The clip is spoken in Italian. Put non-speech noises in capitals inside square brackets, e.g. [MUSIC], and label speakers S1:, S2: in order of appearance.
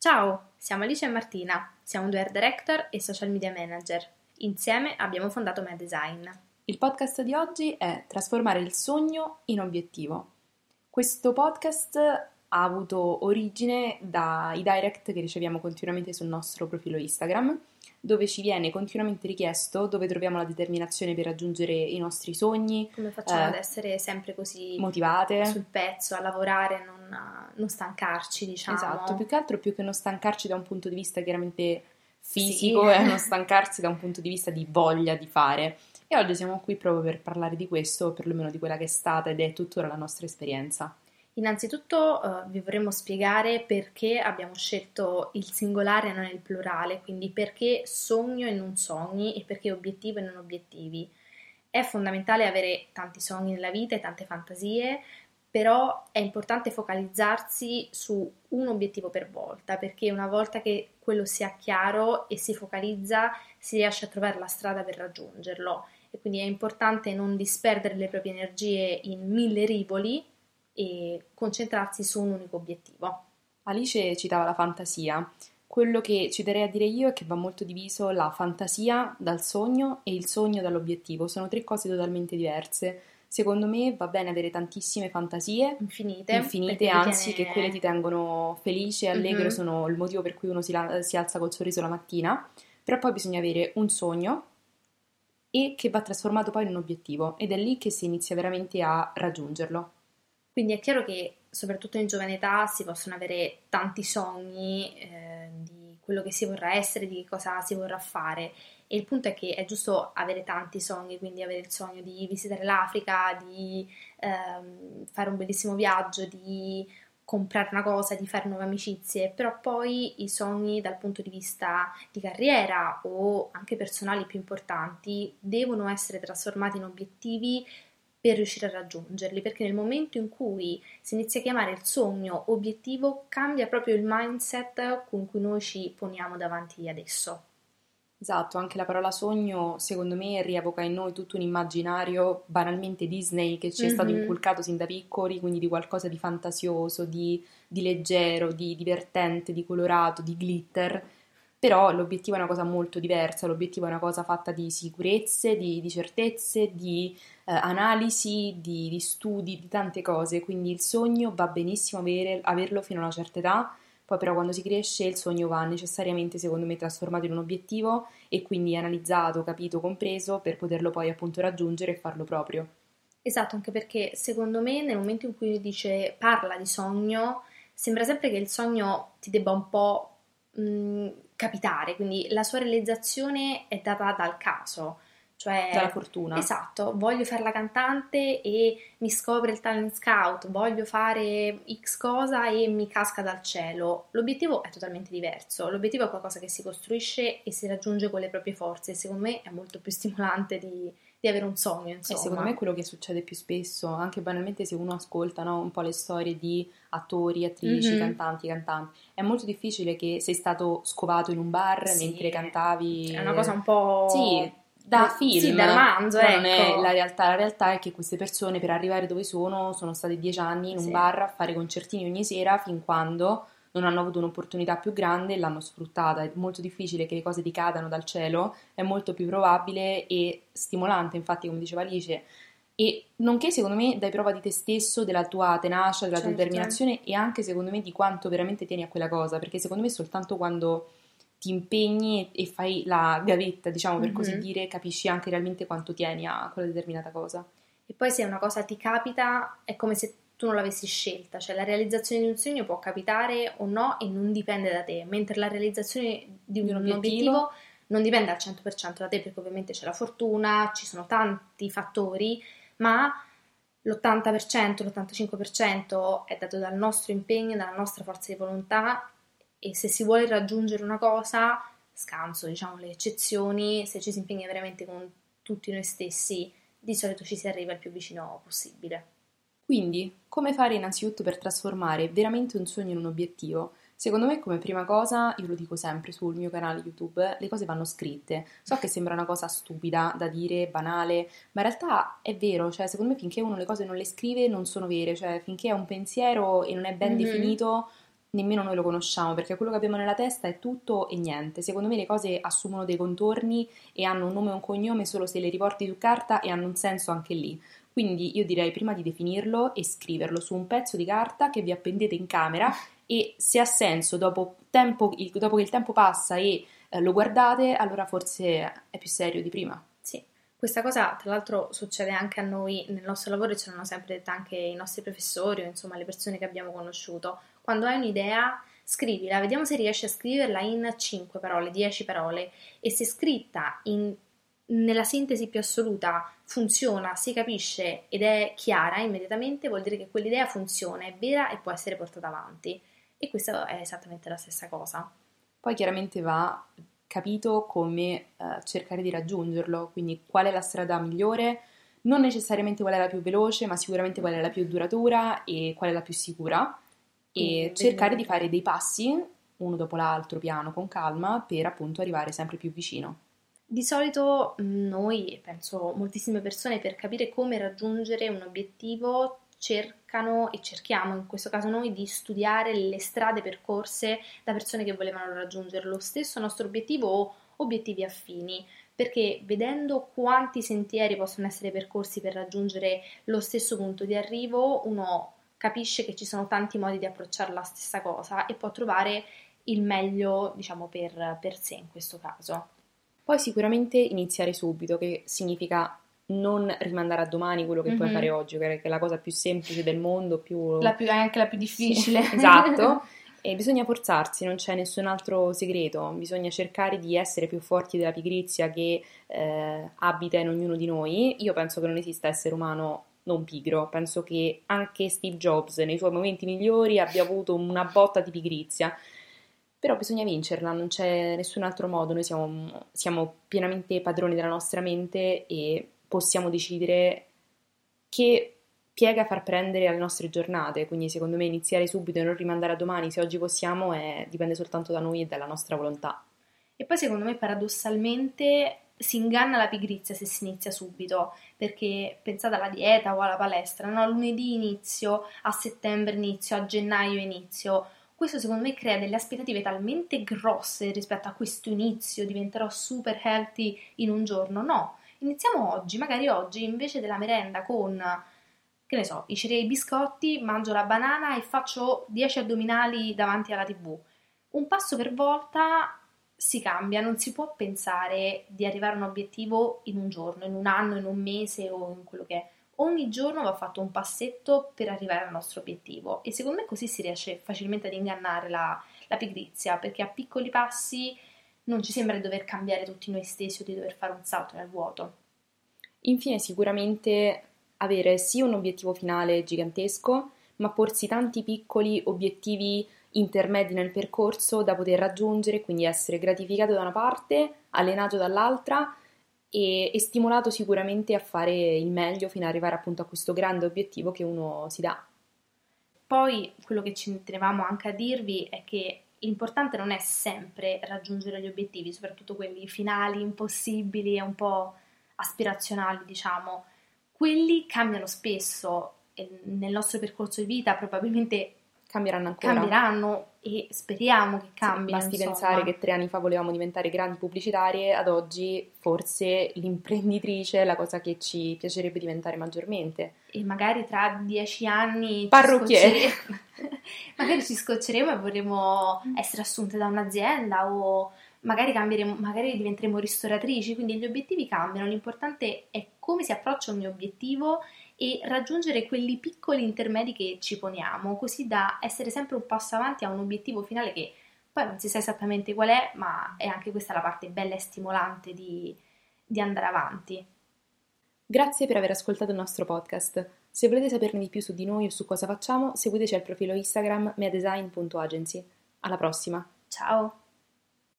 S1: Ciao, siamo Alice e Martina, siamo due art director e social media manager. Insieme abbiamo fondato Mad Design.
S2: Il podcast di oggi è Trasformare il sogno in obiettivo. Questo podcast ha avuto origine dai direct che riceviamo continuamente sul nostro profilo Instagram dove ci viene continuamente richiesto dove troviamo la determinazione per raggiungere i nostri sogni.
S1: Come facciamo eh, ad essere sempre così
S2: motivate
S1: sul pezzo, a lavorare, non, a, non stancarci, diciamo.
S2: Esatto, più che altro più che non stancarci da un punto di vista chiaramente fisico, sì. è non stancarsi da un punto di vista di voglia di fare. E oggi siamo qui proprio per parlare di questo, o perlomeno di quella che è stata ed è tuttora la nostra esperienza.
S1: Innanzitutto uh, vi vorremmo spiegare perché abbiamo scelto il singolare e non il plurale, quindi perché sogno e non sogni e perché obiettivo e non obiettivi. È fondamentale avere tanti sogni nella vita e tante fantasie, però è importante focalizzarsi su un obiettivo per volta, perché una volta che quello sia chiaro e si focalizza, si riesce a trovare la strada per raggiungerlo. E quindi è importante non disperdere le proprie energie in mille rivoli, e concentrarsi su un unico obiettivo.
S2: Alice citava la fantasia. Quello che ci darei a dire io è che va molto diviso la fantasia dal sogno e il sogno dall'obiettivo. Sono tre cose totalmente diverse. Secondo me va bene avere tantissime fantasie,
S1: infinite,
S2: infinite anzi tiene... che quelle ti tengono felice e allegro, mm-hmm. sono il motivo per cui uno si, la- si alza col sorriso la mattina, però poi bisogna avere un sogno e che va trasformato poi in un obiettivo ed è lì che si inizia veramente a raggiungerlo.
S1: Quindi è chiaro che soprattutto in giovane età si possono avere tanti sogni eh, di quello che si vorrà essere, di cosa si vorrà fare. E il punto è che è giusto avere tanti sogni, quindi avere il sogno di visitare l'Africa, di ehm, fare un bellissimo viaggio, di comprare una cosa, di fare nuove amicizie, però poi i sogni dal punto di vista di carriera o anche personali più importanti devono essere trasformati in obiettivi per riuscire a raggiungerli, perché nel momento in cui si inizia a chiamare il sogno obiettivo, cambia proprio il mindset con cui noi ci poniamo davanti adesso.
S2: Esatto, anche la parola sogno secondo me rievoca in noi tutto un immaginario banalmente Disney che ci è mm-hmm. stato inculcato sin da piccoli, quindi di qualcosa di fantasioso, di, di leggero, di divertente, di colorato, di glitter però l'obiettivo è una cosa molto diversa, l'obiettivo è una cosa fatta di sicurezze, di, di certezze, di eh, analisi, di, di, studi, di tante cose, quindi il sogno va benissimo avere, averlo fino a una certa età, poi però quando si cresce il sogno va necessariamente secondo me trasformato in un obiettivo e quindi analizzato, capito, compreso per poterlo poi appunto raggiungere e farlo proprio.
S1: Esatto, anche perché secondo me nel momento in cui dice parla di sogno, sembra sempre che il sogno ti debba un po' mh, mm, capitare, quindi la sua realizzazione è data dal caso. Cioè,
S2: dalla fortuna.
S1: Esatto, voglio fare la cantante e mi scopre il talent scout, voglio fare X cosa e mi casca dal cielo. L'obiettivo è totalmente diverso, l'obiettivo è qualcosa che si costruisce e si raggiunge con le proprie forze e secondo me è molto più stimolante di, di avere un sogno, insomma.
S2: E secondo me è quello che succede più spesso, anche banalmente se uno ascolta no, un po' le storie di attori, attrici, mm-hmm. cantanti, cantanti. È molto difficile che sei stato scovato in un bar sì. mentre cantavi.
S1: È una cosa un po'.
S2: Sì, da film,
S1: sì, da romanzo, ecco. non è
S2: ecco. la realtà. La realtà è che queste persone per arrivare dove sono sono state dieci anni in un sì. bar a fare concertini ogni sera fin quando non hanno avuto un'opportunità più grande e l'hanno sfruttata. È molto difficile che le cose ti cadano dal cielo, è molto più probabile e stimolante, infatti, come diceva Alice. E nonché, secondo me, dai prova di te stesso, della tua tenacia, della certo. tua determinazione e anche, secondo me, di quanto veramente tieni a quella cosa. Perché secondo me soltanto quando ti impegni e fai la gavetta, diciamo per mm-hmm. così dire, capisci anche realmente quanto tieni a quella determinata cosa.
S1: E poi se una cosa ti capita, è come se tu non l'avessi scelta, cioè la realizzazione di un sogno può capitare o no e non dipende da te, mentre la realizzazione di un, un obiettivo, obiettivo non dipende al 100% da te perché ovviamente c'è la fortuna, ci sono tanti fattori, ma l'80%, l'85% è dato dal nostro impegno, dalla nostra forza di volontà e se si vuole raggiungere una cosa, scanso diciamo le eccezioni, se ci si impegna veramente con tutti noi stessi, di solito ci si arriva il più vicino possibile.
S2: Quindi, come fare innanzitutto per trasformare veramente un sogno in un obiettivo? Secondo me, come prima cosa, io lo dico sempre sul mio canale YouTube, le cose vanno scritte. So che sembra una cosa stupida da dire, banale, ma in realtà è vero, cioè secondo me finché uno le cose non le scrive non sono vere, cioè finché è un pensiero e non è ben mm-hmm. definito nemmeno noi lo conosciamo, perché quello che abbiamo nella testa è tutto e niente. Secondo me le cose assumono dei contorni e hanno un nome e un cognome solo se le riporti su carta e hanno un senso anche lì. Quindi io direi prima di definirlo e scriverlo su un pezzo di carta che vi appendete in camera [LAUGHS] e se ha senso dopo, tempo, dopo che il tempo passa e eh, lo guardate, allora forse è più serio di prima.
S1: Sì, questa cosa tra l'altro succede anche a noi nel nostro lavoro e ce l'hanno sempre detto anche i nostri professori o insomma le persone che abbiamo conosciuto. Quando hai un'idea scrivila, vediamo se riesci a scriverla in 5 parole, 10 parole e se scritta in, nella sintesi più assoluta funziona, si capisce ed è chiara immediatamente, vuol dire che quell'idea funziona, è vera e può essere portata avanti. E questa è esattamente la stessa cosa.
S2: Poi chiaramente va capito come eh, cercare di raggiungerlo, quindi qual è la strada migliore, non necessariamente qual è la più veloce, ma sicuramente qual è la più duratura e qual è la più sicura e mm, cercare di fare dei passi uno dopo l'altro piano con calma per appunto arrivare sempre più vicino.
S1: Di solito noi, penso moltissime persone, per capire come raggiungere un obiettivo cercano e cerchiamo in questo caso noi di studiare le strade percorse da persone che volevano raggiungere lo stesso nostro obiettivo o obiettivi affini perché vedendo quanti sentieri possono essere percorsi per raggiungere lo stesso punto di arrivo uno capisce che ci sono tanti modi di approcciare la stessa cosa e può trovare il meglio diciamo per, per sé in questo caso.
S2: Poi sicuramente iniziare subito, che significa non rimandare a domani quello che mm-hmm. puoi mhm. fare oggi, che è la cosa più semplice del mondo, più...
S1: La più, anche la più difficile.
S2: Sì, esatto. [LAUGHS] E bisogna forzarsi, non c'è nessun altro segreto, bisogna cercare di essere più forti della pigrizia che eh, abita in ognuno di noi. Io penso che non esista essere umano non pigro, penso che anche Steve Jobs nei suoi momenti migliori abbia avuto una botta di pigrizia. Però bisogna vincerla, non c'è nessun altro modo, noi siamo, siamo pienamente padroni della nostra mente e possiamo decidere che piega far prendere alle nostre giornate, quindi secondo me iniziare subito e non rimandare a domani se oggi possiamo è, dipende soltanto da noi e dalla nostra volontà.
S1: E poi secondo me paradossalmente si inganna la pigrizia se si inizia subito, perché pensate alla dieta o alla palestra, no? lunedì inizio, a settembre inizio, a gennaio inizio. Questo secondo me crea delle aspettative talmente grosse rispetto a questo inizio, diventerò super healthy in un giorno. No, iniziamo oggi, magari oggi invece della merenda con, che ne so, i cereali biscotti, mangio la banana e faccio 10 addominali davanti alla tv. Un passo per volta si cambia, non si può pensare di arrivare a un obiettivo in un giorno, in un anno, in un mese o in quello che è. Ogni giorno va fatto un passetto per arrivare al nostro obiettivo e secondo me così si riesce facilmente ad ingannare la, la pigrizia perché a piccoli passi non ci sembra di dover cambiare tutti noi stessi o di dover fare un salto nel vuoto.
S2: Infine, sicuramente avere sì un obiettivo finale gigantesco, ma porsi tanti piccoli obiettivi intermedi nel percorso da poter raggiungere, quindi essere gratificato da una parte, allenato dall'altra e, e stimolato sicuramente a fare il meglio fino ad arrivare appunto a questo grande obiettivo che uno si dà.
S1: Poi quello che ci tenevamo anche a dirvi è che l'importante non è sempre raggiungere gli obiettivi, soprattutto quelli finali, impossibili e un po' aspirazionali, diciamo. Quelli cambiano spesso e nel nostro percorso di vita probabilmente
S2: cambieranno ancora.
S1: Cambieranno e speriamo che cambino.
S2: Sì, basti
S1: insomma.
S2: pensare che tre anni fa volevamo diventare grandi pubblicitarie, ad oggi forse l'imprenditrice è la cosa che ci piacerebbe diventare maggiormente.
S1: E magari tra dieci anni
S2: parrucchiere.
S1: Ci magari ci scocceremo e vorremmo essere assunte da un'azienda o magari, magari diventeremo ristoratrici, quindi gli obiettivi cambiano, l'importante è come si approccia ogni obiettivo e raggiungere quelli piccoli intermedi che ci poniamo, così da essere sempre un passo avanti a un obiettivo finale che poi non si sa esattamente qual è, ma è anche questa la parte bella e stimolante di, di andare avanti.
S2: Grazie per aver ascoltato il nostro podcast. Se volete saperne di più su di noi o su cosa facciamo, seguiteci al profilo Instagram meadesign.agency. Alla prossima!
S1: Ciao!